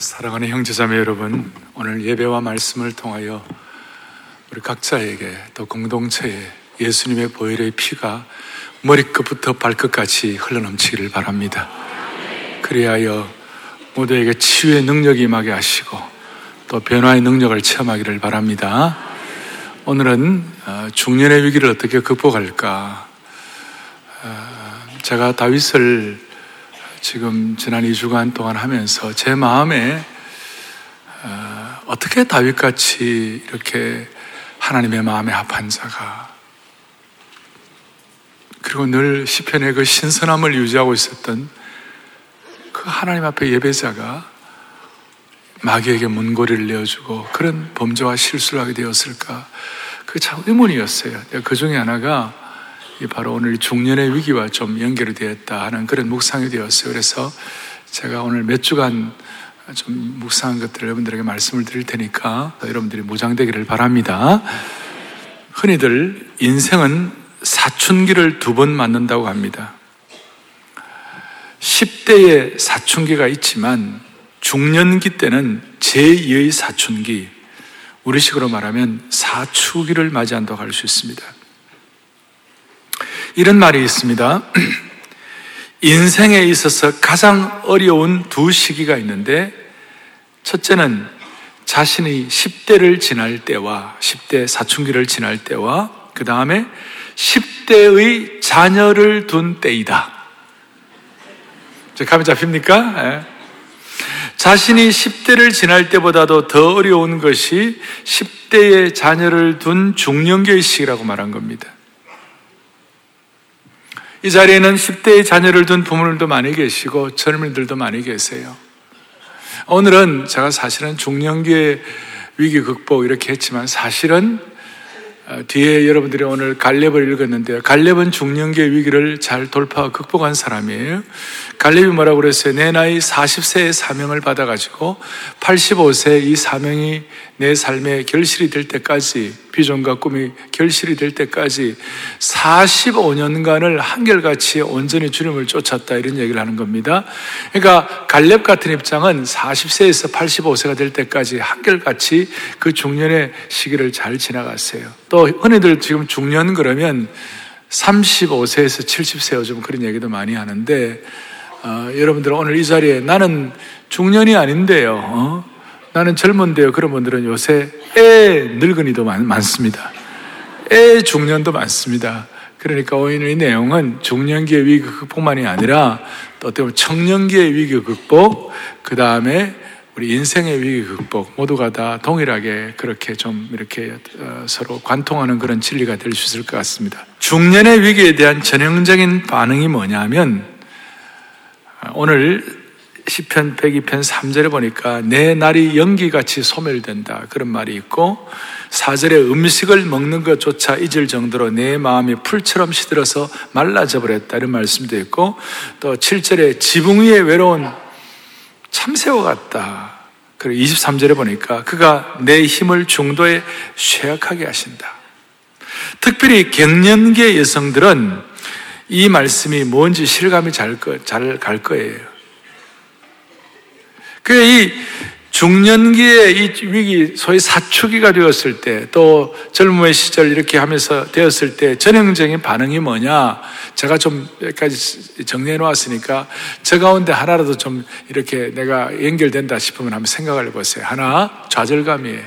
사랑하는 형제자매 여러분, 오늘 예배와 말씀을 통하여 우리 각자에게 또 공동체에 예수님의 보혈의 피가 머리끝부터 발끝까지 흘러넘치기를 바랍니다. 그리하여 모두에게 치유의 능력이 임하게 하시고 또 변화의 능력을 체험하기를 바랍니다. 오늘은 어, 중년의 위기를 어떻게 극복할까? 어, 제가 다윗을 지금 지난 2주간 동안 하면서 제 마음에 어, 떻게 다윗같이 이렇게 하나님의 마음에 합한 자가 그리고 늘 시편의 그 신선함을 유지하고 있었던 그 하나님 앞에 예배자가 마귀에게 문고리를 내어주고 그런 범죄와 실수를 하게 되었을까? 그게 참 의문이었어요. 그 중에 하나가 바로 오늘 중년의 위기와 좀 연결이 되었다 하는 그런 묵상이 되었어요. 그래서 제가 오늘 몇 주간 좀 묵상한 것들을 여러분들에게 말씀을 드릴 테니까 여러분들이 무장되기를 바랍니다. 흔히들 인생은 사춘기를 두 번 맞는다고 합니다. 10대의 사춘기가 있지만 중년기 때는 제2의 사춘기, 우리식으로 말하면 사추기를 맞이한다고 할 수 있습니다. 이런 말이 있습니다. 인생에 있어서 가장 어려운 두 시기가 있는데, 첫째는 자신이 10대를 지날 때와 10대 사춘기를 지날 때와 그 다음에 10대의 자녀를 둔 때이다. 저 감이 잡힙니까? 네. 자신이 10대를 지날 때보다도 더 어려운 것이 10대의 자녀를 둔 중년기의 시기라고 말한 겁니다. 이 자리에는 10대의 자녀를 둔 부모님도 많이 계시고 젊은이들도 많이 계세요. 오늘은 제가 사실은 중년기의 위기 극복 이렇게 했지만 사실은 어, 뒤에 여러분들이 오늘 갈렙을 읽었는데요. 갈렙은 중년기의 위기를 잘 돌파 극복한 사람이에요. 갈렙이 뭐라고 그랬어요? 내 나이 40세의 사명을 받아가지고 85세 이 사명이 내 삶의 결실이 될 때까지 비전과 꿈이 결실이 될 때까지 45년간을 한결같이 온전히 주님을 쫓았다 이런 얘기를 하는 겁니다. 그러니까 갈렙 같은 입장은 40세에서 85세가 될 때까지 한결같이 그 중년의 시기를 잘 지나갔어요. 또 흔히들 지금 중년 그러면 35세에서 70세 요즘 그런 얘기도 많이 하는데 어, 여러분들 오늘 이 자리에 나는 중년이 아닌데요. 어? 나는 젊은데요. 그런 분들은 요새 애 늙은이도 많, 많습니다. 애 중년도 많습니다. 그러니까 오늘 이 내용은 중년기의 위기 극복만이 아니라 또 어떻게 보면 청년기의 위기 극복, 그 다음에 우리 인생의 위기 극복 모두가 다 동일하게 그렇게 좀 이렇게 어, 서로 관통하는 그런 진리가 될 수 있을 것 같습니다. 중년의 위기에 대한 전형적인 반응이 뭐냐면 오늘 시편 102편 3절에 보니까 내 날이 연기같이 소멸된다 그런 말이 있고 4절에 음식을 먹는 것조차 잊을 정도로 내 마음이 풀처럼 시들어서 말라져 버렸다 이런 말씀도 있고 또 7절에 지붕 위에 외로운 참새와 같다. 그리고 23절에 보니까 그가 내 힘을 중도에 쇠약하게 하신다. 특별히 갱년기의 여성들은 이 말씀이 뭔지 실감이 잘 갈 거예요. 그이 중년기의 이 위기, 소위 사춘기가 되었을 때, 또 젊음의 시절 이렇게 하면서 되었을 때 전형적인 반응이 뭐냐? 제가 좀 여기까지 정리해 놓았으니까 저 가운데 하나라도 좀 이렇게 내가 연결된다 싶으면 한번 생각을 해보세요. 하나, 좌절감이에요.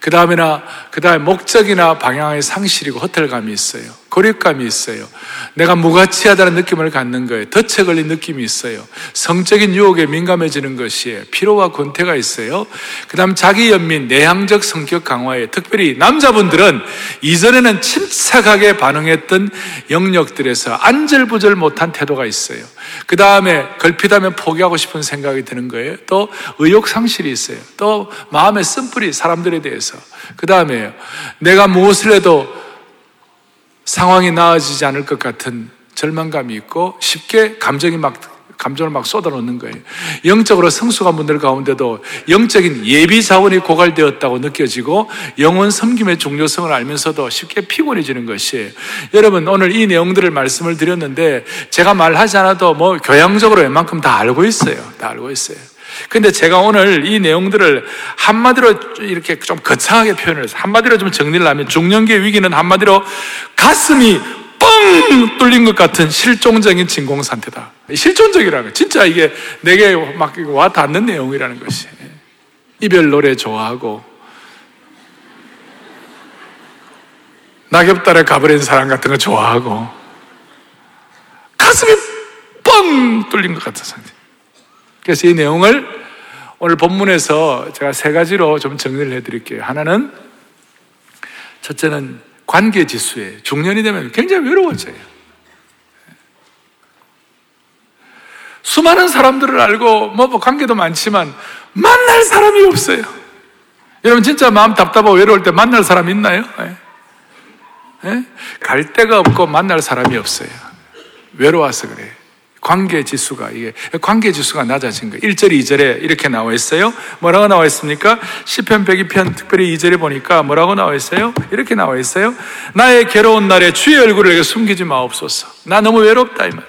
그 다음에나, 그 다음에 목적이나 방향의 상실이고 허탈감이 있어요. 고립감이 있어요. 내가 무가치하다는 느낌을 갖는 거예요. 덫에 걸린 느낌이 있어요. 성적인 유혹에 민감해지는 것이에요. 피로와 권태가 있어요. 그 다음 자기 연민, 내향적 성격 강화에 특별히 남자분들은 이전에는 침착하게 반응했던 영역들에서 안절부절 못한 태도가 있어요. 그 다음에 걸핏하면 포기하고 싶은 생각이 드는 거예요. 또 의욕 상실이 있어요. 또 마음의 쓴뿌리 사람들에 대해서. 그 다음에 내가 무엇을 해도 상황이 나아지지 않을 것 같은 절망감이 있고 쉽게 감정이 막 감정을 막 쏟아놓는 거예요. 영적으로 성숙한 분들 가운데도 영적인 예비 자원이 고갈되었다고 느껴지고 영원 섬김의 중요성을 알면서도 쉽게 피곤해지는 것이에요. 여러분 오늘 이 내용들을 말씀을 드렸는데 제가 말하지 않아도 뭐 교양적으로 웬만큼 다 알고 있어요. 다 알고 있어요. 근데 제가 오늘 이 내용들을 한마디로 이렇게 좀 거창하게 표현을 해서 한마디로 좀 정리를 하면 중년기의 위기는 한마디로 가슴이 뻥 뚫린 것 같은 실종적인 진공 상태다. 실존적이라는 거. 진짜 이게 내게 막 와 닿는 내용이라는 것이. 이별 노래 좋아하고 낙엽달에 가버린 사람 같은 거 좋아하고 가슴이 뻥 뚫린 것 같은 상태. 그래서 이 내용을 오늘 본문에서 제가 세 가지로 좀 정리를 해드릴게요. 하나는 첫째는 관계 지수에 중년이 되면 굉장히 외로워져요. 수많은 사람들을 알고 뭐, 뭐 관계도 많지만 만날 사람이 없어요. 여러분 진짜 마음 답답하고 외로울 때 만날 사람 있나요? 네. 네? 갈 데가 없고 만날 사람이 없어요. 외로워서 그래요. 관계 지수가 이게 관계 지수가 낮아진 거예요. 1절, 2절에 이렇게 나와 있어요. 뭐라고 나와 있습니까? 시편 102편 특별히 2절에 보니까 뭐라고 나와 있어요? 이렇게 나와 있어요. 나의 괴로운 날에 주의 얼굴을 숨기지 마옵소서. 나 너무 외롭다 이 말.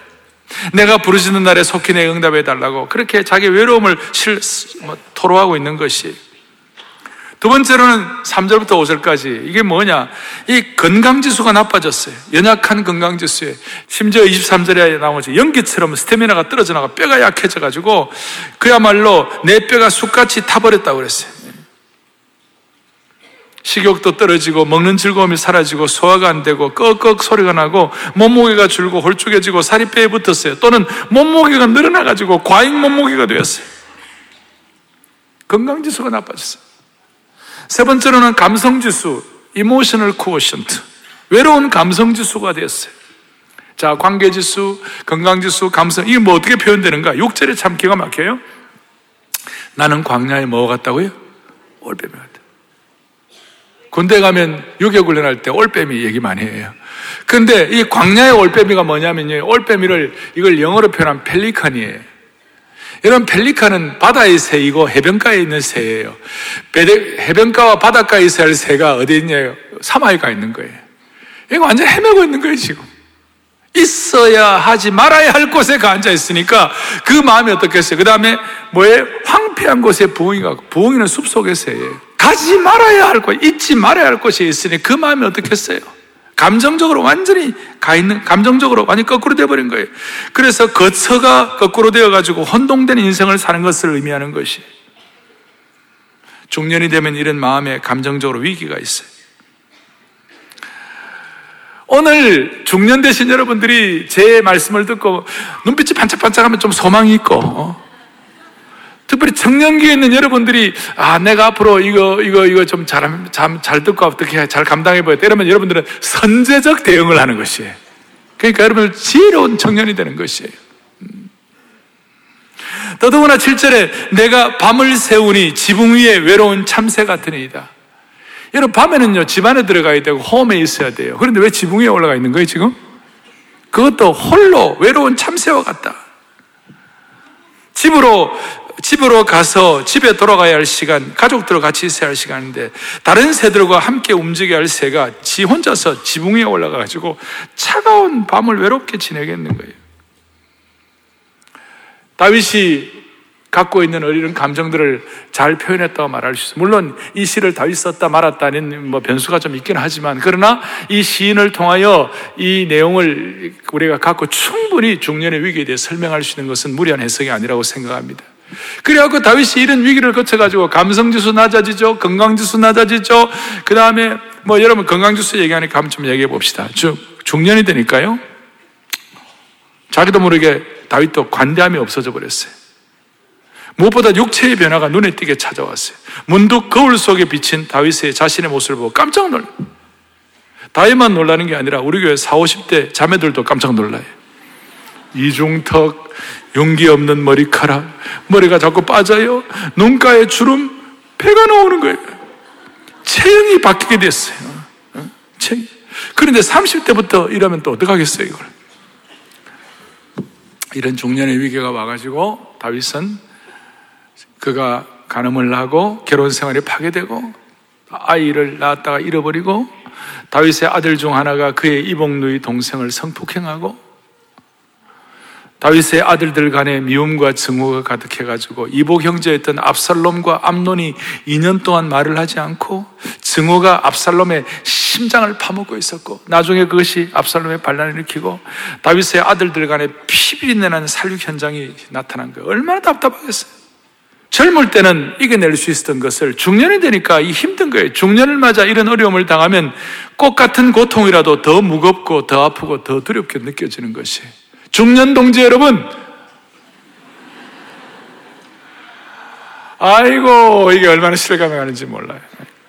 내가 부르짖는 날에 속히 내 응답해 달라고 그렇게 자기 외로움을 실, 뭐, 토로하고 있는 것이 두 번째로는 3절부터 5절까지 이게 뭐냐? 이 건강지수가 나빠졌어요. 연약한 건강지수에. 심지어 23절에 나오지 연기처럼 스태미나가 떨어져 나가 뼈가 약해져 가지고 그야말로 내 뼈가 쑥같이 타버렸다고 그랬어요. 식욕도 떨어지고 먹는 즐거움이 사라지고 소화가 안 되고 꺽꺽 소리가 나고 몸무게가 줄고 홀쭉해지고 살이 뼈에 붙었어요. 또는 몸무게가 늘어나 가지고 과잉 몸무게가 되었어요. 건강지수가 나빠졌어요. 세 번째로는 감성지수, emotional quotient. 외로운 감성지수가 되었어요. 자, 관계지수, 건강지수, 감성. 이게 뭐 어떻게 표현되는가? 6절에 참 기가 막혀요. 나는 광야에 뭐 같다고요? 올빼미 같다. 군대 가면 유격 훈련할 때 올빼미 얘기 많이 해요. 근데 이 광야의 올빼미가 뭐냐면요. 올빼미를 이걸 영어로 표현하면 pelican이에요. 여러분 펠리칸은 바다의 새이고 해변가에 있는 새예요. 해변가와 바닷가에 할 새가 어디 있냐요? 사마에 가 있는 거예요. 이거 완전 헤매고 있는 거예요 지금. 있어야 하지 말아야 할 곳에 가 앉아 있으니까 그 마음이 어떻겠어요? 그 다음에 뭐예요? 황폐한 곳에 부엉이가 부엉이는 숲속의 새예요. 가지 말아야 할 곳, 잊지 말아야 할 곳에 있으니 그 마음이 어떻겠어요? 감정적으로 완전히 가 있는, 감정적으로 완전히 거꾸로 되어버린 거예요. 그래서 거처가 거꾸로 되어가지고 혼동된 인생을 사는 것을 의미하는 것이. 중년이 되면 이런 마음에 감정적으로 위기가 있어요. 오늘 중년 되신 여러분들이 제 말씀을 듣고 눈빛이 반짝반짝하면 좀 소망이 있고, 어? 특별히 청년기에 있는 여러분들이 아 내가 앞으로 이거 이거 이거 좀 잘 잘 듣고 어떻게 잘 감당해 보였다 이러면 여러분들은 선제적 대응을 하는 것이에요. 그러니까 여러분 지혜로운 청년이 되는 것이에요. 음. 더더구나 7절에 내가 밤을 세우니 지붕 위에 외로운 참새 같은 이다. 여러분 밤에는요 집 안에 들어가야 되고 홈에 있어야 돼요. 그런데 왜 지붕 위에 올라가 있는 거예요 지금? 그것도 홀로 외로운 참새와 같다. 집으로 집으로 가서 집에 돌아가야 할 시간, 가족들과 같이 있어야 할 시간인데 다른 새들과 함께 움직여야 할 새가 지 혼자서 지붕 위에 올라가가지고 차가운 밤을 외롭게 지내겠는 거예요. 다윗이 갖고 있는 어리른 감정들을 잘 표현했다고 말할 수 있어요. 물론 이 시를 다윗 썼다 말았다는 뭐 변수가 좀 있긴 하지만 그러나 이 시인을 통하여 이 내용을 우리가 갖고 충분히 중년의 위기에 대해 설명할 수 있는 것은 무리한 해석이 아니라고 생각합니다. 그래갖고 다윗이 이런 위기를 거쳐가지고 감성지수 낮아지죠. 건강지수 낮아지죠. 그 다음에 뭐 여러분 건강지수 얘기하니까 한번 좀 얘기해 봅시다. 중, 중년이 되니까요. 자기도 모르게 다윗도 관대함이 없어져 버렸어요. 무엇보다 육체의 변화가 눈에 띄게 찾아왔어요. 문득 거울 속에 비친 다윗의 자신의 모습을 보고 깜짝 놀라요. 다윗만 놀라는 게 아니라 우리 교회 40, 50대 자매들도 깜짝 놀라요. 이중턱, 용기 없는 머리카락, 머리가 자꾸 빠져요. 눈가에 주름, 배가 나오는 거예요. 체형이 바뀌게 됐어요. 체형. 그런데 30대부터 이러면 또 어떡하겠어요, 이걸. 이런 중년의 위기가 와가지고 다윗은 그가 간음을 하고 결혼 생활이 파괴되고 아이를 낳았다가 잃어버리고 다윗의 아들 중 하나가 그의 이복누이 동생을 성폭행하고 다윗의 아들들 간에 미움과 증오가 가득해가지고 이복 형제였던 압살롬과 암론이 2년 동안 말을 하지 않고 증오가 압살롬의 심장을 파먹고 있었고 나중에 그것이 압살롬의 반란을 일으키고 다윗의 아들들 간에 피비린내는 살육 현장이 나타난 거예요. 얼마나 답답하겠어요. 젊을 때는 이겨낼 수 있었던 것을 중년이 되니까 이 힘든 거예요. 중년을 맞아 이런 어려움을 당하면 꽃 같은 고통이라도 더 무겁고 더 아프고 더 두렵게 느껴지는 것이 중년 동지 여러분, 아이고, 이게 얼마나 실감이 가는지 몰라요.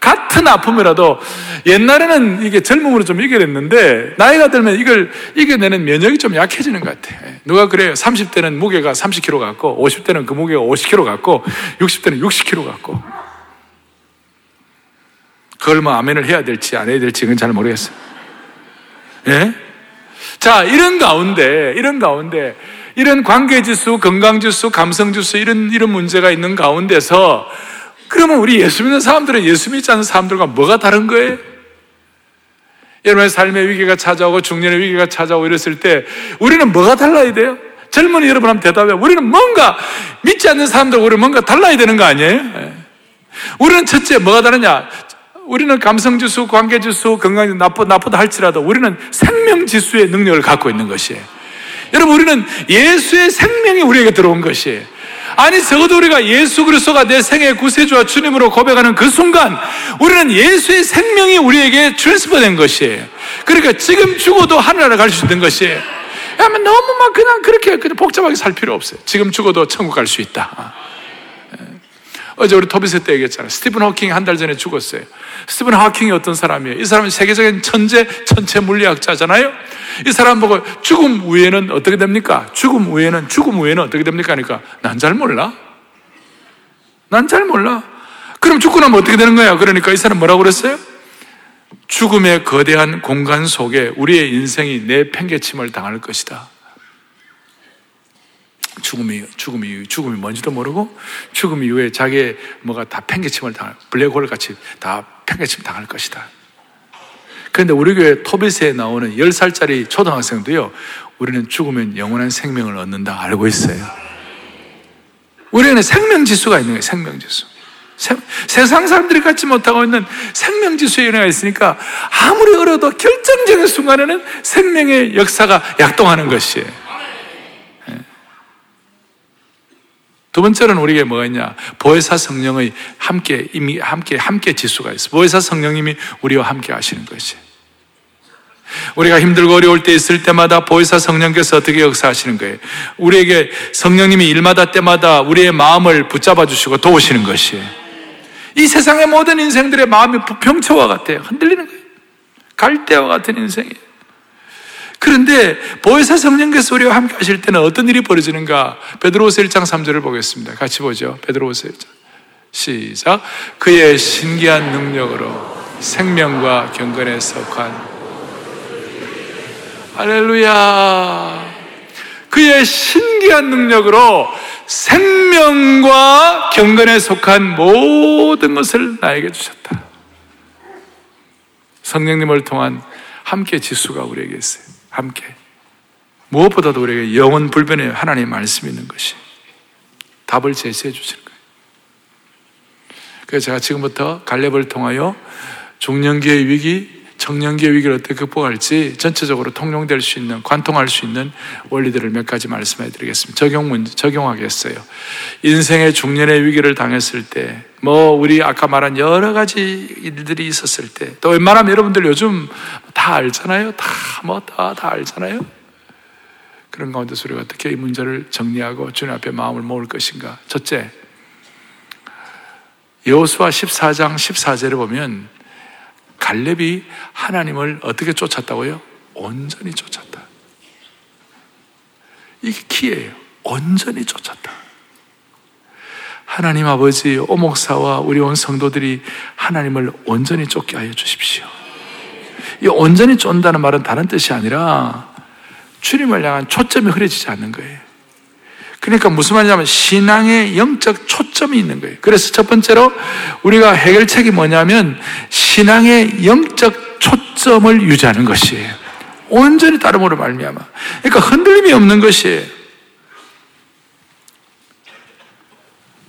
같은 아픔이라도 옛날에는 이게 젊음으로 좀 이겨냈는데 나이가 들면 이걸 이겨내는 면역이 좀 약해지는 것 같아. 누가 그래요? 30대는 무게가 30kg 같고 50대는 그 무게가 50kg 같고 60대는 60kg 같고 그걸 뭐 아멘을 해야 될지 안 해야 될지 그건 잘 모르겠어요. 예? 자, 이런 가운데, 이런 가운데, 이런 관계지수, 건강지수, 감성지수, 이런, 이런 문제가 있는 가운데서, 그러면 우리 예수 믿는 사람들은 예수 믿지 않는 사람들과 뭐가 다른 거예요? 여러분의 삶의 위기가 찾아오고 중년의 위기가 찾아오고 이랬을 때 우리는 뭐가 달라야 돼요? 젊은이 여러분 한번 대답해요. 우리는 뭔가 믿지 않는 사람들 우리 뭔가 달라야 되는 거 아니에요? 예. 우리는 첫째 뭐가 다르냐? 우리는 감성지수, 관계지수, 건강지수 나쁘, 나쁘다 할지라도 우리는 생명지수의 능력을 갖고 있는 것이에요. 여러분, 우리는 예수의 생명이 우리에게 들어온 것이에요. 아니, 적어도 우리가 예수 그리스도가 내 생의 구세주와 주님으로 고백하는 그 순간 우리는 예수의 생명이 우리에게 트랜스퍼된 것이에요. 그러니까 지금 죽어도 하늘나라 갈 수 있는 것이에요. 야면 너무 막 그냥 그렇게 그냥 복잡하게 살 필요 없어요. 지금 죽어도 천국 갈 수 있다. 어제 우리 토비스 때 얘기했잖아요. 스티븐 호킹이 한 달 전에 죽었어요. 스티븐 호킹이 어떤 사람이에요? 이 사람은 세계적인 천재, 천체 물리학자잖아요? 이 사람 보고 죽음 후에는 어떻게 됩니까? 죽음 후에는, 죽음 후에는 어떻게 됩니까? 하니까 난 잘 몰라. 난 잘 몰라. 그럼 죽고 나면 어떻게 되는 거야? 그러니까 이 사람 뭐라고 그랬어요? 죽음의 거대한 공간 속에 우리의 인생이 내 팽개침을 당할 것이다. 죽음이, 죽음이, 죽음이 뭔지도 모르고 죽음 이후에 자기의 뭐가 다 팽개침을 당할, 블랙홀 같이 다 팽개침 당할 것이다. 그런데 우리 교회 토비스에 나오는 10살짜리 초등학생도요, 우리는 죽으면 영원한 생명을 얻는다 알고 있어요. 우리는 생명지수가 있는 거예요, 생명지수. 세상 사람들이 갖지 못하고 있는 생명지수의 은혜가 있으니까 아무리 어려도 결정적인 순간에는 생명의 역사가 약동하는 것이에요. 두 번째로는 우리에게 뭐가 있냐? 보혜사 성령의 함께, 이미 함께, 함께 지수가 있어. 보혜사 성령님이 우리와 함께 하시는 것이. 우리가 힘들고 어려울 때 있을 때마다 보혜사 성령께서 어떻게 역사하시는 거예요? 우리에게 성령님이 일마다 때마다 우리의 마음을 붙잡아 주시고 도우시는 것이에요. 이 세상의 모든 인생들의 마음이 부평초와 같아요. 흔들리는 거예요. 갈대와 같은 인생이에요. 그런데 보혜사 성령께서 우리와 함께 하실 때는 어떤 일이 벌어지는가? 베드로후서 1장 3절을 보겠습니다. 같이 보죠. 베드로후서 1장. 시작. 그의 신기한 능력으로 생명과 경건에 속한 할렐루야. 그의 신기한 능력으로 생명과 경건에 속한 모든 것을 나에게 주셨다. 성령님을 통한 함께 지수가 우리에게 있어요. 함께. 무엇보다도 우리에게 영원 불변의 하나님의 말씀이 있는 것이 답을 제시해 주시는 거예요. 그래서 제가 지금부터 갈렙을 통하여 중년기의 위기, 청년기의 위기를 어떻게 극복할지 전체적으로 통용될 수 있는, 관통할 수 있는 원리들을 몇 가지 말씀해 드리겠습니다. 적용 적용하겠어요. 인생의 중년의 위기를 당했을 때, 뭐, 우리 아까 말한 여러 가지 일들이 있었을 때, 또 웬만하면 여러분들 요즘 다 알잖아요. 다, 뭐, 다, 다 알잖아요. 그런 가운데서 우리가 어떻게 이 문제를 정리하고 주님 앞에 마음을 모을 것인가. 첫째, 여호수아 14장 14절에 보면 갈렙이 하나님을 어떻게 쫓았다고요? 온전히 쫓았다. 이게 키예요. 온전히 쫓았다. 하나님 아버지 오목사와 우리 온 성도들이 하나님을 온전히 쫓게 하여 주십시오. 이 온전히 쫀다는 말은 다른 뜻이 아니라 주님을 향한 초점이 흐려지지 않는 거예요. 그러니까 무슨 말이냐면 신앙의 영적 초점이 있는 거예요. 그래서 첫 번째로 우리가 해결책이 뭐냐면 신앙의 영적 초점을 유지하는 것이에요. 온전히 따름으로 말미암아. 그러니까 흔들림이 없는 것이에요.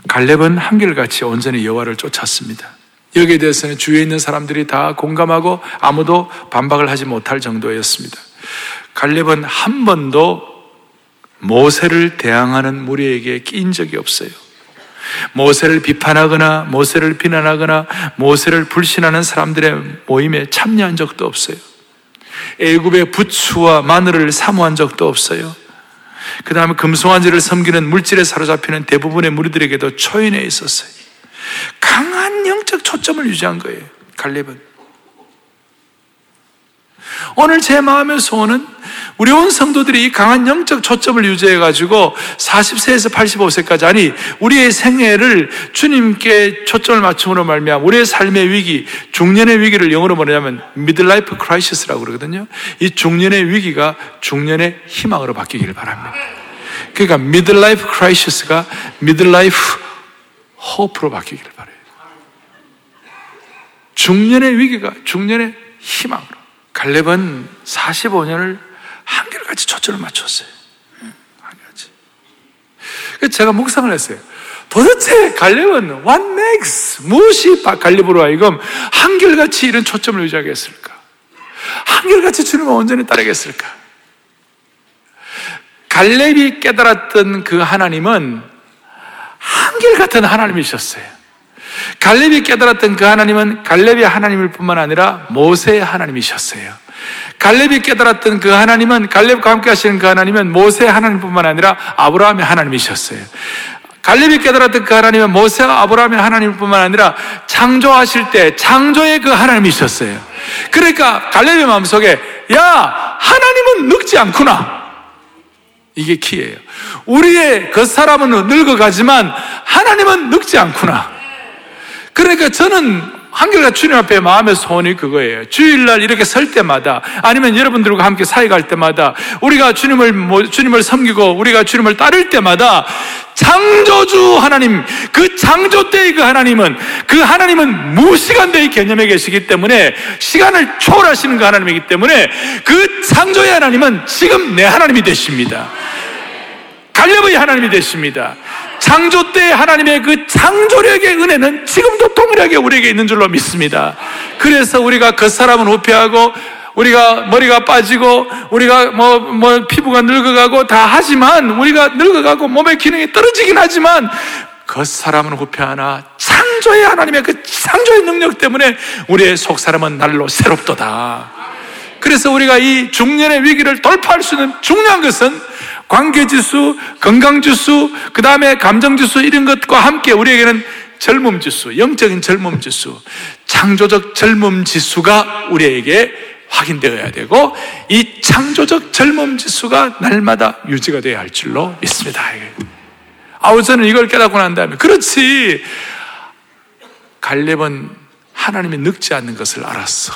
갈렙은 한결같이 온전히 여호와를 쫓았습니다. 여기에 대해서는 주위에 있는 사람들이 다 공감하고 아무도 반박을 하지 못할 정도였습니다. 갈렙은 한 번도 모세를 대항하는 무리에게 끼인 적이 없어요. 모세를 비판하거나 모세를 비난하거나 모세를 불신하는 사람들의 모임에 참여한 적도 없어요. 애굽의 부추와 마늘을 사모한 적도 없어요. 그 다음에 금송아지를 섬기는 물질에 사로잡히는 대부분의 무리들에게도 초인해 있었어요. 강한 영적 초점을 유지한 거예요. 갈렙은. 오늘 제 마음의 소원은 우리 온 성도들이 강한 영적 초점을 유지해 가지고 40세에서 85세까지 아니 우리의 생애를 주님께 초점을 맞춤으로 말미암아 우리의 삶의 위기, 중년의 위기를 영어로 뭐냐면 midlife crisis라고 그러거든요. 이 중년의 위기가 중년의 희망으로 바뀌기를 바랍니다. 그러니까 midlife crisis가 midlife hope로 바뀌기를 바래요. 중년의 위기가 중년의 희망으로. 갈렙은 45년을 한결같이 초점을 맞췄어요. 한결같이. 제가 묵상을 했어요. 도대체 갈렙은 what makes 무엇이 갈렙으로 하여금 한결같이 이런 초점을 유지하게 했을까? 한결같이 주님을 온전히 따르겠을까? 갈렙이 깨달았던 그 하나님은 한결같은 하나님이셨어요. 갈렙이 깨달았던 그 하나님은 갈렙의 하나님일 뿐만 아니라 모세의 하나님이셨어요. 갈렙이 깨달았던 그 하나님은 갈렙과 함께 하시는 그 하나님은 모세의 하나님뿐만 아니라 아브라함의 하나님이셨어요. 갈렙이 깨달았던 그 하나님은 모세와 아브라함의 하나님뿐만 아니라 창조하실 때 창조의 그 하나님이셨어요. 그러니까 갈렙의 마음속에 야 하나님은 늙지 않구나. 이게 키예요. 우리의 그 사람은 늙어가지만 하나님은 늙지 않구나. 그러니까 저는 한결같 주님 앞에 마음의 소원이 그거예요. 주일날 이렇게 설 때마다 아니면 여러분들과 함께 갈 때마다 우리가 주님을 뭐, 주님을 섬기고 우리가 주님을 따를 때마다 창조주 하나님 그 창조 때의 그 하나님은 그 하나님은 무시간대의 개념에 계시기 때문에 시간을 초월하시는 그 하나님이기 때문에 그 창조의 하나님은 지금 내 하나님이 되십니다. 갈렙의 하나님이 되십니다. 창조 때 하나님의 그 창조력의 은혜는 지금도 동일하게 우리에게 있는 줄로 믿습니다. 그래서 우리가 그 사람은 후패하고 우리가 머리가 빠지고 우리가 뭐, 뭐 피부가 늙어가고 다 하지만 우리가 늙어가고 몸의 기능이 떨어지긴 하지만 그 사람은 후패하나 창조의 하나님의 그 창조의 능력 때문에 우리의 속 사람은 날로 새롭도다. 그래서 우리가 이 중년의 위기를 돌파할 수 있는 중요한 것은 관계지수, 건강지수, 그 다음에 감정지수 이런 것과 함께 우리에게는 젊음 지수, 영적인 젊음 지수, 창조적 젊음 지수가 우리에게 확인되어야 되고 이 창조적 젊음 지수가 날마다 유지가 되어야 할 줄로 믿습니다. 아우 저는 이걸 깨닫고 난 다음에 그렇지 갈렙은 하나님이 늙지 않는 것을 알았어.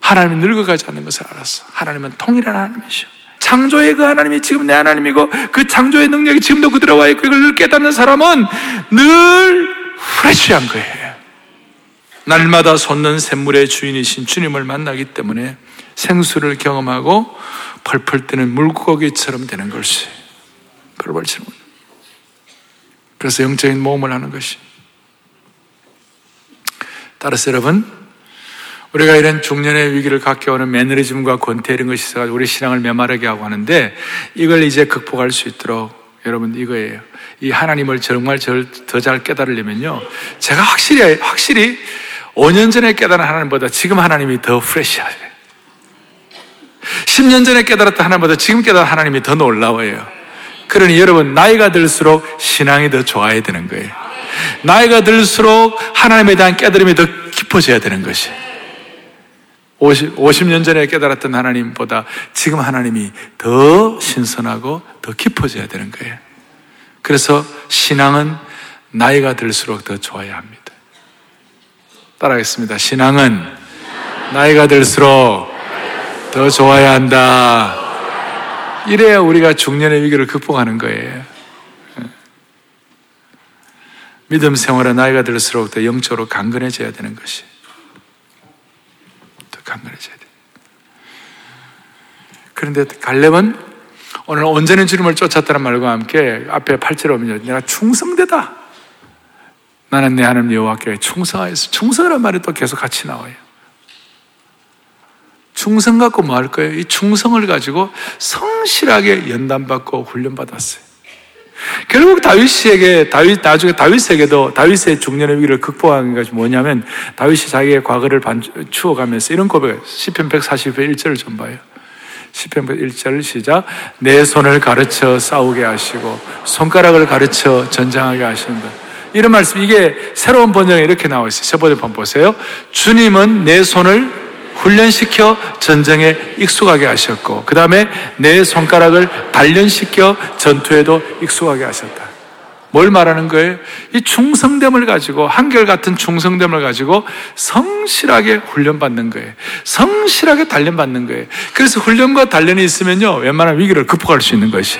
하나님이 늙어가지 않는 것을 알았어. 하나님은 통일한 하나님이셔. 창조의 그 하나님이 지금 내 하나님이고 그 창조의 능력이 지금도 그대로 와 있고 이걸 깨닫는 사람은 늘 프레쉬한 거예요. 날마다 솟는 샘물의 주인이신 주님을 만나기 때문에 생수를 경험하고 펄펄 뜨는 물고기처럼 되는 것이 벌벌처럼. 그래서 영적인 모험을 하는 것이. 따라서 여러분, 우리가 이런 중년의 위기를 갖게 오는 매너리즘과 권태 이런 것이 있어서 우리 신앙을 메마르게 하고 하는데 이걸 이제 극복할 수 있도록 여러분 이거예요. 이 하나님을 정말 더 잘 깨달으려면요. 제가 확실히, 확실히 5년 전에 깨달은 하나님보다 지금 하나님이 더 프레시하세요. 10년 전에 깨달았던 하나님보다 지금 깨달은 하나님이 더 놀라워요. 그러니 여러분, 나이가 들수록 신앙이 더 좋아야 되는 거예요. 나이가 들수록 하나님에 대한 깨달음이 더 깊어져야 되는 것이. 50, 50년 전에 깨달았던 하나님보다 지금 하나님이 더 신선하고 더 깊어져야 되는 거예요. 그래서 신앙은 나이가 들수록 더 좋아야 합니다. 따라하겠습니다. 신앙은 나이가 들수록 더 좋아야 한다. 이래야 우리가 중년의 위기를 극복하는 거예요. 믿음 생활은 나이가 들수록 더 영적으로 강건해져야 되는 것이. 강건해져야 돼. 그런데 갈렙은 오늘 온전히 주님을 쫓았다는 말과 함께 앞에 8절에 보면 내가 충성되다. 나는 내 하나님 여호와께 충성하였어. 충성이란 말이 또 계속 같이 나와요. 충성 갖고 뭐 할 거예요? 이 충성을 가지고 성실하게 연단받고 훈련받았어요. 결국 다윗에게 다윗 나중에 다윗에게도 다윗의 중년의 위기를 극복한 것이 뭐냐면 다윗이 자기의 과거를 반, 추어가면서 이런 고백 시편 140편 1절을 좀 봐요. 시편 1절 시작 내 손을 가르쳐 싸우게 하시고 손가락을 가르쳐 전장하게 하신다. 이런 말씀 이게 새로운 번역에 이렇게 나와 있어요. 첫 번째 번 보세요. 주님은 내 손을 훈련시켜 전쟁에 익숙하게 하셨고, 그 다음에 내 손가락을 단련시켜 전투에도 익숙하게 하셨다. 뭘 말하는 거예요? 이 충성됨을 가지고, 한결같은 충성됨을 가지고 성실하게 훈련받는 거예요. 성실하게 단련받는 거예요. 그래서 훈련과 단련이 있으면요, 웬만한 위기를 극복할 수 있는 것이.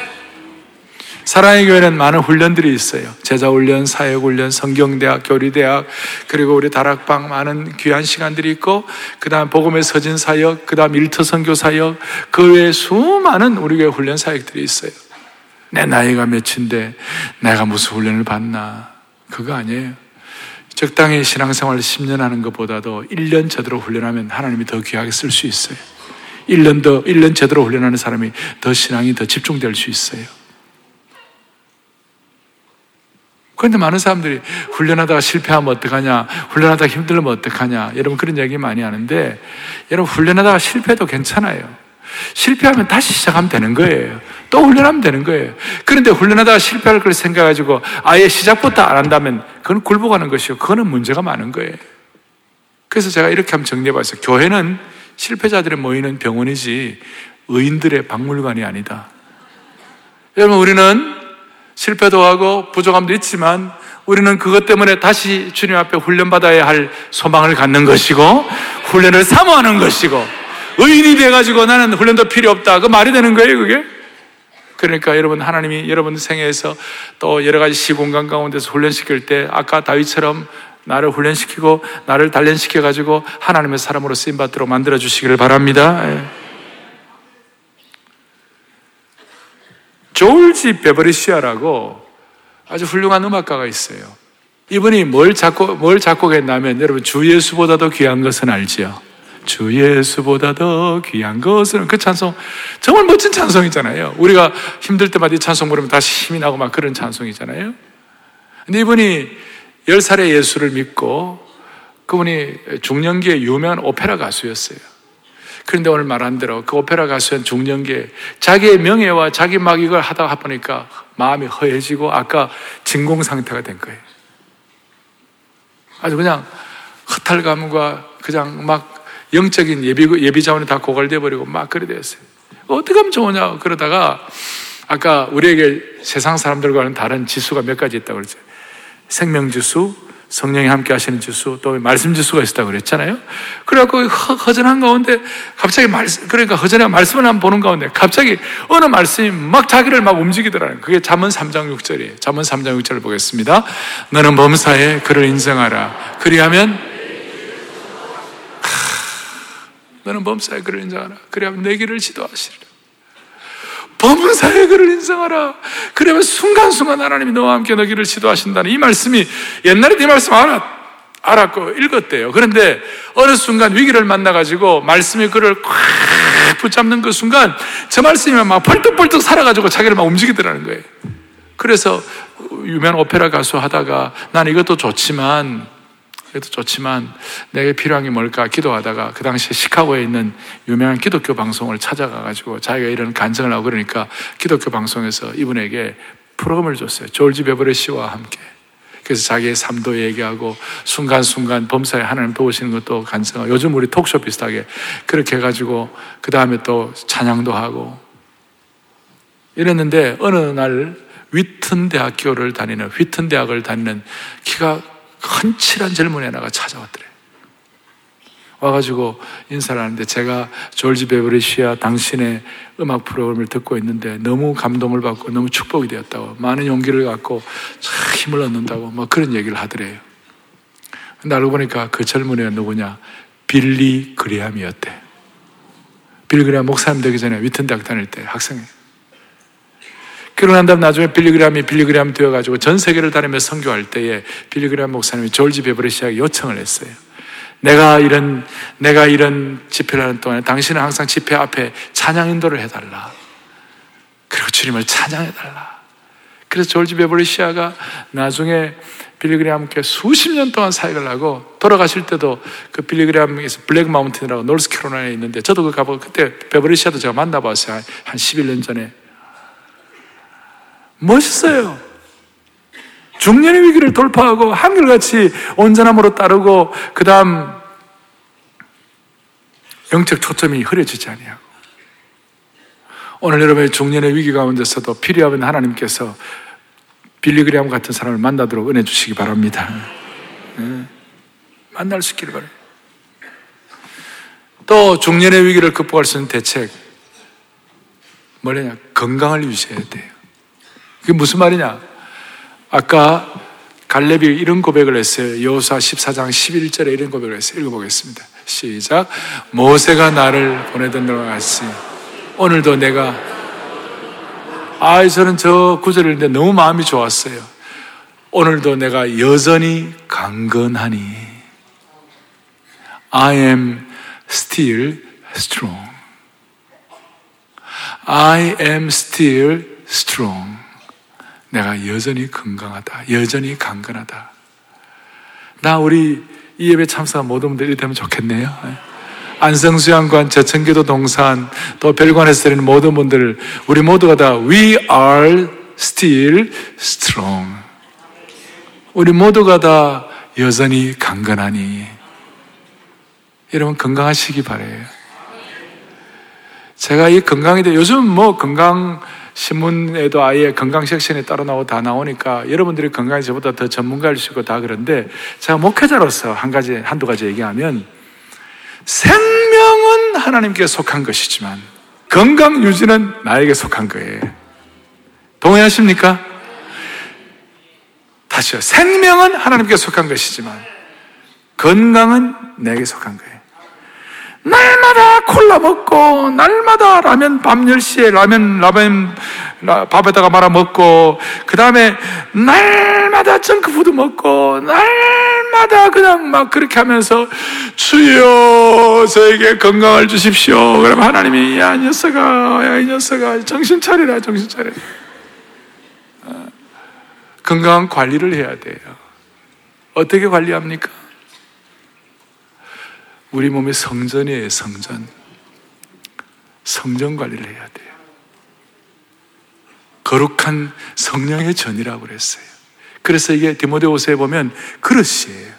사랑의 교회는 많은 훈련들이 있어요. 제자훈련, 사역훈련, 성경대학, 교리대학, 그리고 우리 다락방 많은 귀한 시간들이 있고, 그 다음 복음의 서진 사역, 그 다음 일터 선교 사역, 그 외에 수많은 우리 교회 훈련 사역들이 있어요. 내 나이가 몇인데 내가 무슨 훈련을 받나. 그거 아니에요. 적당히 신앙생활 10년 하는 것보다도 1년 제대로 훈련하면 하나님이 더 귀하게 쓸 수 있어요. 1년 더, 1년 제대로 훈련하는 사람이 더 신앙이 더 집중될 수 있어요. 그런데 많은 사람들이 훈련하다가 실패하면 어떡하냐, 훈련하다가 힘들면 어떡하냐, 여러분 그런 얘기 많이 하는데, 여러분 훈련하다가 실패도 괜찮아요. 실패하면 다시 시작하면 되는 거예요. 또 훈련하면 되는 거예요. 그런데 훈련하다가 실패할 걸 생각해가지고 아예 시작부터 안 한다면 그건 굴복하는 것이고, 그거는 문제가 많은 거예요. 그래서 제가 이렇게 한번 정리해봤어요. 교회는 실패자들이 모이는 병원이지 의인들의 박물관이 아니다. 여러분, 우리는 실패도 하고 부족함도 있지만 우리는 그것 때문에 다시 주님 앞에 훈련받아야 할 소망을 갖는 것이고 훈련을 사모하는 것이고 의인이 돼가지고 나는 훈련도 필요 없다. 그 말이 되는 거예요, 그게? 그러니까 여러분 하나님이 여러분 생애에서 또 여러 가지 시공간 가운데서 훈련시킬 때 아까 다윗처럼 나를 훈련시키고 나를 단련시켜 가지고 하나님의 사람으로 쓰임 받도록 만들어 주시기를 바랍니다. 조울지 베버리시아라고 아주 훌륭한 음악가가 있어요. 이분이 뭘 작곡, 뭘 작곡했냐면 여러분 주 예수보다도 귀한 것은 알지요. 주 예수보다도 귀한 것은 그 찬송 정말 멋진 찬송이잖아요. 우리가 힘들 때마다 이 찬송 부르면 다시 힘이 나고 막 그런 찬송이잖아요. 근데 이분이 10살에 예수를 믿고 그분이 중년기에 유명한 오페라 가수였어요. 그런데 오늘 말한 대로 그 오페라 가수는 중년기에 자기의 명예와 자기 막 이걸 하다 보니까 마음이 허해지고 아까 진공 상태가 된 거예요. 아주 그냥 허탈감과 그냥 막 영적인 예비, 예비 자원이 다 고갈돼 버리고 막 그래 되었어요. 어떻게 하면 좋으냐 그러다가 아까 우리에게 세상 사람들과는 다른 지수가 몇 가지 있다고 그랬죠. 생명 지수, 성령이 함께 하시는 지수, 또 말씀 지수가 있었다고 그랬잖아요. 그래갖고 허전한 가운데 갑자기 말씀, 그러니까 허전한 말씀을 한번 보는 가운데 갑자기 어느 말씀이 막 자기를 막 움직이더라는 그게 잠언 3장 6절이에요. 잠언 3장 6절을 보겠습니다. 너는 범사에 그를 인정하라. 그리하면 너는 범사에 그를 인정하라. 그리하면 내 길을 지도하시리라. 범사에 그를 인정하라. 그러면 순간순간 하나님이 너와 함께 너 길을 지도하신다는 이 말씀이 옛날에 이 말씀 알았, 알았고 읽었대요. 그런데 어느 순간 위기를 만나가지고 말씀이 그를 꽉 붙잡는 그 순간 저 말씀이 막 펄떡펄떡 살아가지고 자기를 막 움직이더라는 거예요. 그래서 유명한 오페라 가수 하다가 난 이것도 좋지만 그래도 좋지만 내게 필요한 게 뭘까 기도하다가 그 당시에 시카고에 있는 유명한 기독교 방송을 찾아가가지고 자기가 이런 간증을 하고 그러니까 기독교 방송에서 이분에게 프로그램을 줬어요. 졸지 베버레 씨와 함께. 그래서 자기의 삶도 얘기하고 순간순간 범사에 하나님 도우시는 것도 간증하고 요즘 우리 톡쇼 비슷하게 그렇게 해가지고 그 다음에 또 찬양도 하고 이랬는데 어느 날 위튼 대학교를 다니는 휘튼 대학을 다니는 키가 헌칠한 젊은 애나가 찾아왔더래. 와가지고 인사를 하는데 제가 졸지 베브리시아 당신의 음악 프로그램을 듣고 있는데 너무 감동을 받고 너무 축복이 되었다고 많은 용기를 갖고 참 힘을 얻는다고 뭐 그런 얘기를 하더래요. 근데 알고 보니까 그 젊은 애가 누구냐? 빌리 그리함이었대. 빌리 그리함 목사님 되기 전에 위튼 대학 다닐 때 학생이에요. 그러고 난 다음 나중에 빌리그램이 빌리그램 되어가지고 전 세계를 다니며 선교할 때에 빌리그램 목사님이 졸지 베버리시아에 요청을 했어요. 내가 이런, 내가 이런 집회를 하는 동안에 당신은 항상 집회 앞에 찬양 인도를 해달라. 그리고 주님을 찬양해달라. 그래서 조지 베버리 쉐아가 나중에 빌리그리함께 수십 년 동안 사역을 하고 돌아가실 때도 그 빌리 그레이엄에서 블랙 마운틴이라고 노스캐롤라이나에 있는데 저도 그 가보고 그때 베버리 쉐아도 제가 만나봤어요. 한 11년 전에. 멋있어요. 중년의 위기를 돌파하고 한결같이 온전함으로 따르고 그 다음 영적 초점이 흐려지지 아니하고 오늘 여러분의 중년의 위기 가운데서도 필요하면 하나님께서 빌리그리암 같은 사람을 만나도록 은혜 주시기 바랍니다. 네. 만날 수 있기를 바랍니다. 또 중년의 위기를 극복할 수 있는 대책 뭐냐 건강을 유지해야 돼요. 그게 무슨 말이냐? 아까 갈렙이 이런 고백을 했어요. 여호수아 14장 11절에 이런 고백을 했어요. 읽어보겠습니다. 시작. 모세가 나를 보내던 것 같이 오늘도 내가 아, 저는 저 구절을 읽는데 너무 마음이 좋았어요. 오늘도 내가 여전히 강건하니 I am still strong. I am still strong. 내가 여전히 건강하다. 여전히 강건하다. 나 우리 이 예배 참석한 모든 분들이 이 되면 좋겠네요. 안성수양관, 저천교도 동산, 또 별관에서 드리는 모든 분들, 우리 모두가 다 We are still strong. 우리 모두가 다 여전히 강건하니. 여러분 건강하시기 바래요. 제가 이 건강에 대해 요즘 뭐 건강 신문에도 아예 건강 섹션에 따로 나오고 다 나오니까 여러분들이 건강에 저보다 더 전문가일 수 있고 다 그런데 제가 목회자로서 한 가지, 한두 가지 얘기하면 생명은 하나님께 속한 것이지만 건강 유지는 나에게 속한 거예요. 동의하십니까? 다시요. 생명은 하나님께 속한 것이지만 건강은 내게 속한 거예요. 날마다 콜라 먹고, 날마다 라면 밤 10시에 라면, 라면, 밥에다가 말아 먹고, 그 다음에 날마다 정크푸드 먹고, 날마다 그냥 막 그렇게 하면서, 주여, 저에게 건강을 주십시오. 그럼 하나님이, 야, 이 녀석아, 야, 이 녀석아, 정신 차리라, 정신 차리라. 어, 건강 관리를 해야 돼요. 어떻게 관리합니까? 우리 몸의 성전이에요, 성전. 성전 관리를 해야 돼요. 거룩한 성령의 전이라고 그랬어요. 그래서 이게 디모데후서에 보면 그릇이에요.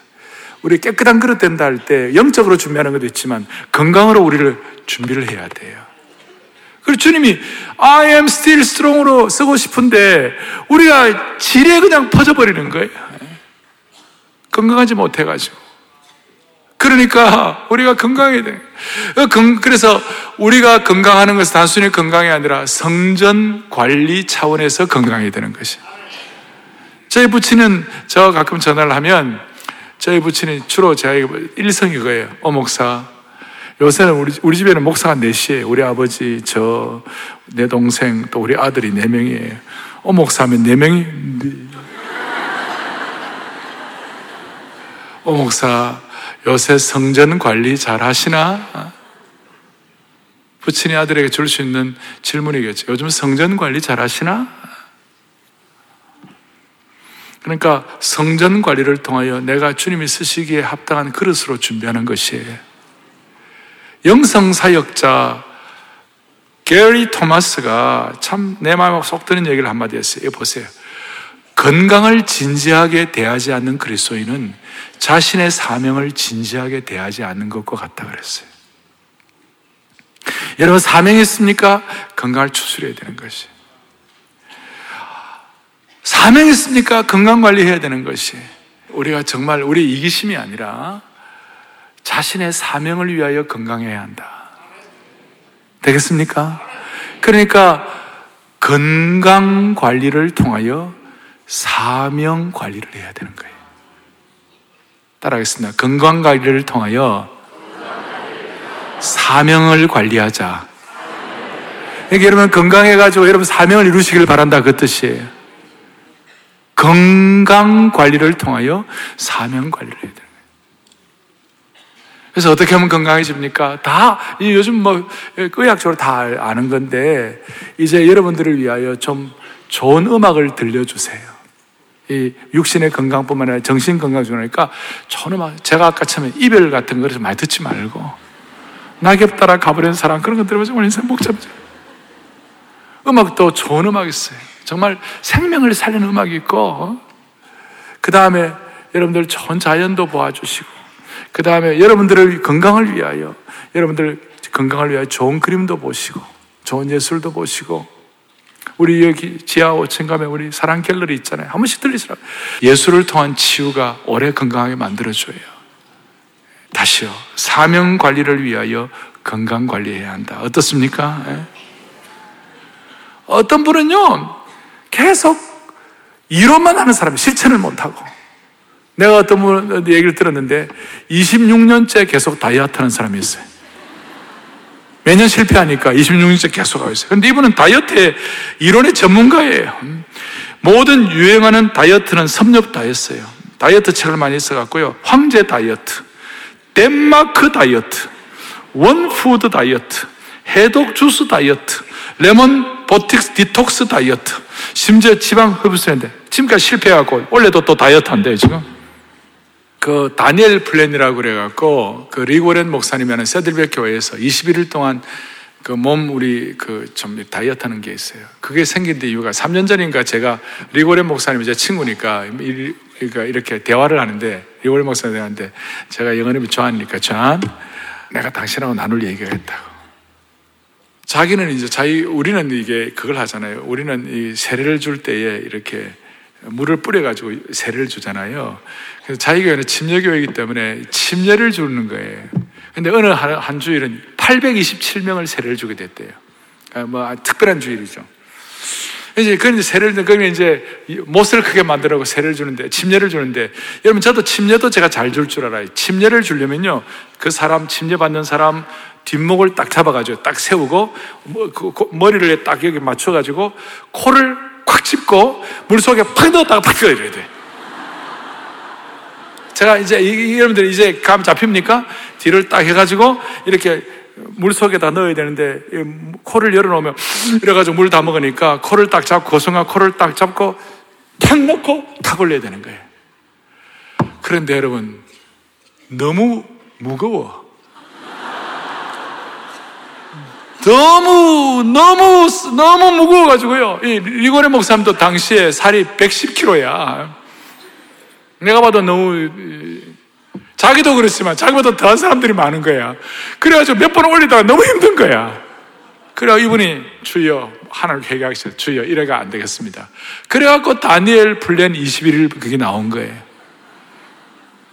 우리 깨끗한 그릇 된다 할 때 영적으로 준비하는 것도 있지만 건강으로 우리를 준비를 해야 돼요. 그리고 주님이 I am still strong으로 쓰고 싶은데 우리가 지레 그냥 퍼져버리는 거예요. 건강하지 못해가지고. 그러니까 우리가 건강해야 돼. 그래서 우리가 건강하는 것은 단순히 건강이 아니라 성전 관리 차원에서 건강해야 되는 것이. 저희 부친은 저 가끔 전화를 하면 저희 부친이 주로 제가 일성이 거예요. 어 목사. 요새는 우리, 우리 집에는 목사가 넷이에요. 우리 아버지, 저, 내 동생, 또 우리 아들이 네 명이에요. 어 목사 하면 네 명이. 어 목사, 요새 성전 관리 잘 하시나? 부친이 아들에게 줄 수 있는 질문이겠죠. 요즘 성전 관리 잘 하시나? 그러니까 성전 관리를 통하여 내가 주님이 쓰시기에 합당한 그릇으로 준비하는 것이에요. 영성 사역자 게리 토마스가 참 내 마음에 쏙 드는 얘기를 한마디 했어요. 보세요. 건강을 진지하게 대하지 않는 그리스도인은 자신의 사명을 진지하게 대하지 않는 것과 같다 그랬어요. 여러분 사명이 있습니까? 건강을 추스려야 되는 것이. 사명이 있습니까? 건강 관리해야 되는 것이. 우리가 정말 우리 이기심이 아니라 자신의 사명을 위하여 건강해야 한다. 되겠습니까? 그러니까 건강 관리를 통하여 사명 관리를 해야 되는 거예요. 따라하겠습니다. 건강 관리를 통하여 사명을 관리하자. 그러니까 여러분 건강해가지고 여러분 사명을 이루시길 바란다 그 뜻이에요. 건강 관리를 통하여 사명 관리를 해야 돼요. 그래서 어떻게 하면 건강해집니까? 다, 요즘 뭐, 의학적으로 다 아는 건데, 이제 여러분들을 위하여 좀 좋은 음악을 들려주세요. 이 육신의 건강뿐만 아니라 정신 건강 좋은 음악, 제가 아까 처음에 이별 같은 거를 많이 듣지 말고, 낙엽 따라 가버린 사람, 그런 거 들으면 정말 인생 복잡하죠. 음악도 좋은 음악 있어요. 정말 생명을 살리는 음악이 있고, 그 다음에 여러분들 좋은 자연도 보아주시고, 그 다음에 여러분들의 건강을 위하여, 여러분들 건강을 위하여 좋은 그림도 보시고, 좋은 예술도 보시고, 우리 여기 지하 5층 가면 우리 사랑 갤러리 있잖아요. 한 번씩 들리시라고. 예술을 통한 치유가 오래 건강하게 만들어줘요. 다시요. 사명 관리를 위하여 건강 관리해야 한다. 어떻습니까? 예? 어떤 분은요, 계속 이론만 하는 사람이 실천을 못하고, 내가 어떤 분 얘기를 들었는데 26년째 계속 다이어트 하는 사람이 있어요. 매년 실패하니까 26년째 계속 하고 있어요. 근데 이분은 다이어트의 이론의 전문가예요. 모든 유행하는 다이어트는 섭렵 다이어트예요. 다이어트 책을 많이 써갖고요. 황제 다이어트, 덴마크 다이어트, one food 다이어트, 해독 주스 다이어트, 레몬 보틱스 디톡스 다이어트, 심지어 지방 흡입인데 지금까지 실패해갖고 원래도 또 다이어트 한대요 지금. 그 다니엘 플랜이라고 그래갖고 그 릭 워렌 목사님이 하는 새들백 교회에서 21일 동안 그 몸 우리 그 좀 다이어트 하는 게 있어요. 그게 생긴 데 이유가 3년 전인가 제가 릭 워렌 목사님이 제 친구니까 그러니까 이렇게 대화를 하는데 릭 워렌 목사님한테 제가 영어를 좋아하니까 존 내가 당신하고 나눌 얘기가 있다고. 자기는 이제 자기 우리는 이게 그걸 하잖아요. 우리는 이 세례를 줄 때에 이렇게 물을 뿌려가지고 세례를 주잖아요. 그래서 자기 교회는 침례교회이기 때문에 침례를 주는 거예요. 근데 어느 한, 한 주일은 827명을 세례를 주게 됐대요. 아, 뭐 특별한 주일이죠. 이제 그런 세례를 그러면 이제 못을 크게 만들라고 세례를 주는데 침례를 주는데 여러분 저도 침례도 제가 잘 줄 줄 알아요. 침례를 주려면요 그 사람 침례 받는 사람 뒷목을 딱 잡아가지고 딱 세우고 뭐, 그, 머리를 딱 여기 맞춰가지고 코를 콱 짚고 물 속에 팍 넣었다가 팍 이래야 돼. 제가 이제 이, 여러분들 이제 감 잡힙니까? 뒤를 딱 해가지고 이렇게 물 속에다 넣어야 되는데 코를 열어놓으면 이래가지고 물 다 먹으니까 코를 딱 잡고 고성아 코를 딱 잡고 탁 넣고 탁 올려야 되는 거예요. 그런데 여러분 너무 무거워. 너무 너무 너무 무거워가지고요. 이 리고레 목사님도 당시에 살이 110kg야. 내가 봐도 너무 자기도 그렇지만 자기보다 더한 사람들이 많은 거야. 그래가지고 몇 번 올리다가 너무 힘든 거야. 그래 이분이 주여 하나님 회개하시죠. 주여 이래가 안 되겠습니다. 그래갖고 다니엘 플랜 21일 그게 나온 거예요.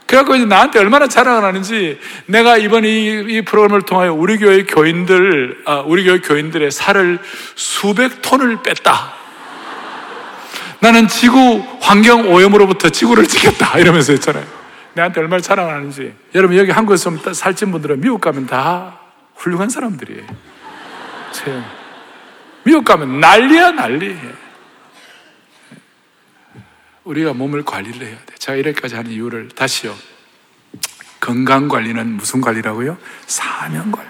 그래갖고 이제 나한테 얼마나 자랑을 하는지 내가 이번 이, 이 프로그램을 통하여 우리 교회 교인들, 아, 우리 교회 교인들의 살을 수백 톤을 뺐다. 나는 지구 환경 오염으로부터 지구를 지켰다. 이러면서 했잖아요. 내한테 얼마나 자랑을 하는지. 여러분, 여기 한국에서 살찐 분들은 미국 가면 다 훌륭한 사람들이에요. 미국 가면 난리야, 난리. 우리가 몸을 관리를 해야 돼. 제가 이렇게까지 하는 이유를 다시요. 건강 관리는 무슨 관리라고요? 사명 관리.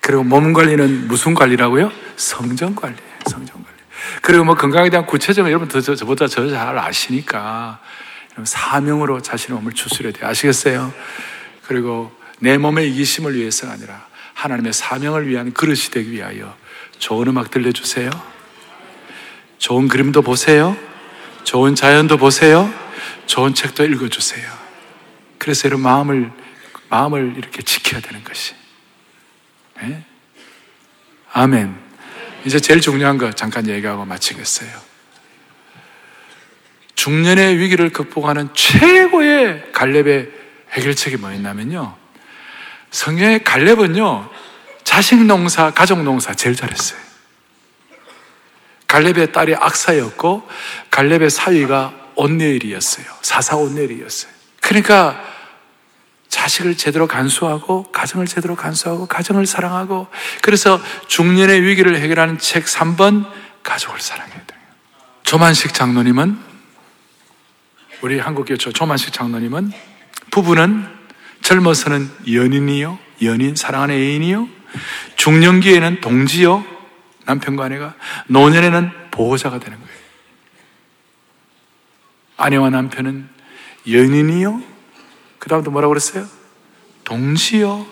그리고 몸 관리는 무슨 관리라고요? 성정 관리. 성정 관리. 그리고 뭐 건강에 대한 구체적인 여러분 더 저, 저보다 저 잘 아시니까 사명으로 자신의 몸을 추스려야 돼. 아시겠어요? 그리고 내 몸의 이기심을 위해서가 아니라 하나님의 사명을 위한 그릇이 되기 위하여 좋은 음악 들려주세요. 좋은 그림도 보세요. 좋은 자연도 보세요. 좋은 책도 읽어주세요. 그래서 여러분 마음을, 마음을 이렇게 지켜야 되는 것이. 네? 아멘. 이제 제일 중요한 거 잠깐 얘기하고 마치겠어요. 중년의 위기를 극복하는 최고의 갈렙의 해결책이 뭐였냐면요. 성경의 갈렙은요, 자식 농사, 가족 농사 제일 잘했어요. 갈렙의 딸이 악사였고 갈렙의 사위가 온네일이었어요. 사사 온네일이었어요. 그러니까 자식을 제대로 간수하고 가정을 제대로 간수하고 가정을 사랑하고 그래서 중년의 위기를 해결하는 책 3번 가족을 사랑해야 돼요. 조만식 장로님은 우리 한국교 조만식 장로님은 부부는 젊어서는 연인이요 연인 사랑하는 애인이요 중년기에는 동지요 남편과 아내가 노년에는 보호자가 되는 거예요. 아내와 남편은 연인이요 그 다음도 뭐라고 그랬어요? 동지요.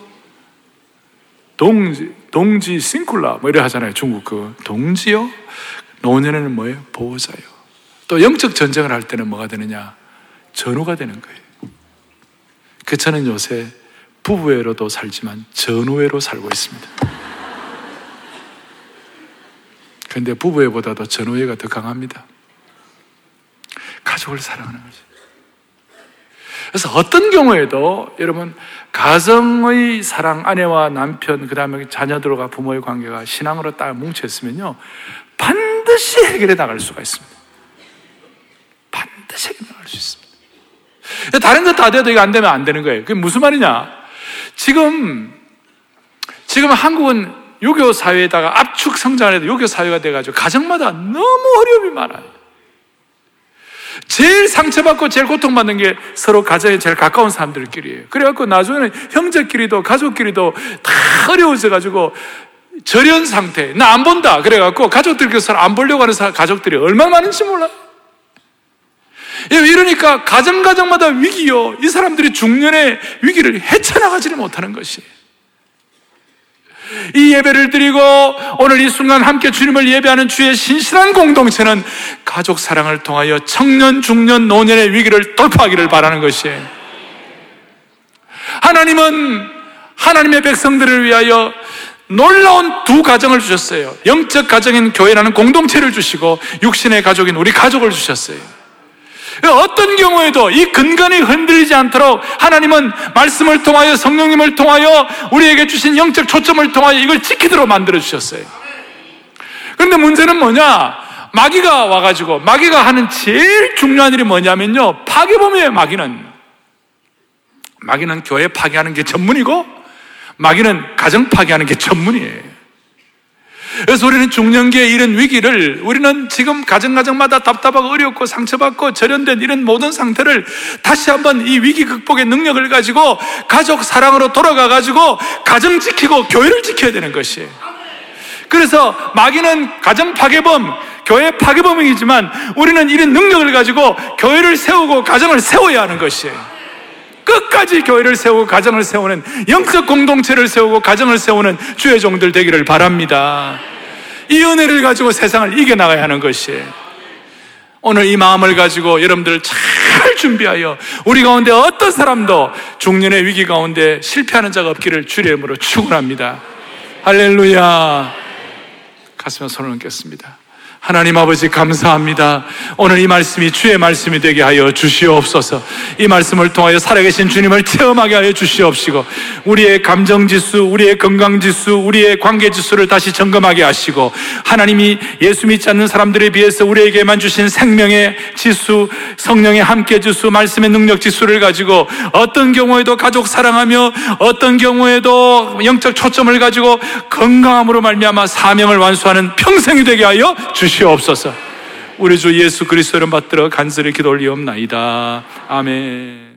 동지, 동지 싱쿨라, 뭐 이래 하잖아요. 중국 그. 동지요. 노년에는 뭐예요? 보호자요. 또 영적 전쟁을 할 때는 뭐가 되느냐? 전우가 되는 거예요. 그 저는 요새 부부애로도 살지만 전우애로 살고 있습니다. 그런데 부부애보다도 전우애가 더 강합니다. 가족을 사랑하는 거죠. 그래서 어떤 경우에도 여러분 가정의 사랑, 아내와 남편, 그 다음에 자녀들과 부모의 관계가 신앙으로 딱 뭉쳐 있으면요 반드시 해결해 나갈 수가 있습니다. 반드시 해결해 나갈 수 있습니다. 다른 거다 돼도 이거 안 되면 안 되는 거예요. 그게 무슨 말이냐? 지금 지금 한국은 유교 사회에다가 압축 성장을 해도 유교 사회가 돼가지고 가정마다 너무 어려움이 많아요. 제일 상처받고 제일 고통받는 게 서로 가정에 제일 가까운 사람들끼리예요. 그래갖고 나중에는 형제끼리도 가족끼리도 다 어려워져가지고 절연 상태. 나 안 본다. 그래갖고 가족들께서 안 보려고 하는 가족들이 얼마나 많은지 몰라요. 예, 이러니까 가정 가정마다 위기요. 이 사람들이 중년의 위기를 헤쳐나가지를 못하는 것이에요. 이 예배를 드리고 오늘 이 순간 함께 주님을 예배하는 주의 신실한 공동체는 가족 사랑을 통하여 청년, 중년, 노년의 위기를 돌파하기를 바라는 것이에요. 하나님은 하나님의 백성들을 위하여 놀라운 두 가정을 주셨어요. 영적 가정인 교회라는 공동체를 주시고 육신의 가족인 우리 가족을 주셨어요. 어떤 경우에도 이 근간이 흔들리지 않도록 하나님은 말씀을 통하여 성령님을 통하여 우리에게 주신 영적 초점을 통하여 이걸 지키도록 만들어 주셨어요. 그런데 문제는 뭐냐? 마귀가 와가지고 마귀가 하는 제일 중요한 일이 뭐냐면요. 파괴범이에요, 마귀는. 마귀는 교회 파괴하는 게 전문이고 마귀는 가정 파괴하는 게 전문이에요. 그래서 우리는 중년기의 이런 위기를 우리는 지금 가정가정마다 답답하고 어렵고 상처받고 절연된 이런 모든 상태를 다시 한번 이 위기 극복의 능력을 가지고 가족 사랑으로 돌아가 가지고 가정 지키고 교회를 지켜야 되는 것이에요. 그래서 마귀는 가정 파괴범, 교회 파괴범이지만 우리는 이런 능력을 가지고 교회를 세우고 가정을 세워야 하는 것이에요. 끝까지 교회를 세우고 가정을 세우는 영적 공동체를 세우고 가정을 세우는 주의 종들 되기를 바랍니다. 이 은혜를 가지고 세상을 이겨나가야 하는 것이에요. 오늘 이 마음을 가지고 여러분들 잘 준비하여 우리 가운데 어떤 사람도 중년의 위기 가운데 실패하는 자가 없기를 주의 이름으로 축원합니다. 할렐루야. 가슴에 손을 얹겠습니다. 하나님 아버지 감사합니다. 오늘 이 말씀이 주의 말씀이 되게 하여 주시옵소서. 이 말씀을 통하여 살아계신 주님을 체험하게 하여 주시옵시고 우리의 감정 지수, 우리의 건강 지수, 우리의 관계 지수를 다시 점검하게 하시고 하나님이 예수 믿지 않는 사람들에 비해서 우리에게만 주신 생명의 지수, 성령의 함께 지수, 말씀의 능력 지수를 가지고 어떤 경우에도 가족 사랑하며 어떤 경우에도 영적 초점을 가지고 건강함으로 말미암아 사명을 완수하는 평생이 되게 하여 주시옵소서. 주시옵소서. 우리 주 예수 그리스도를 받들어 간절히 기도 올리옵나이다. 아멘.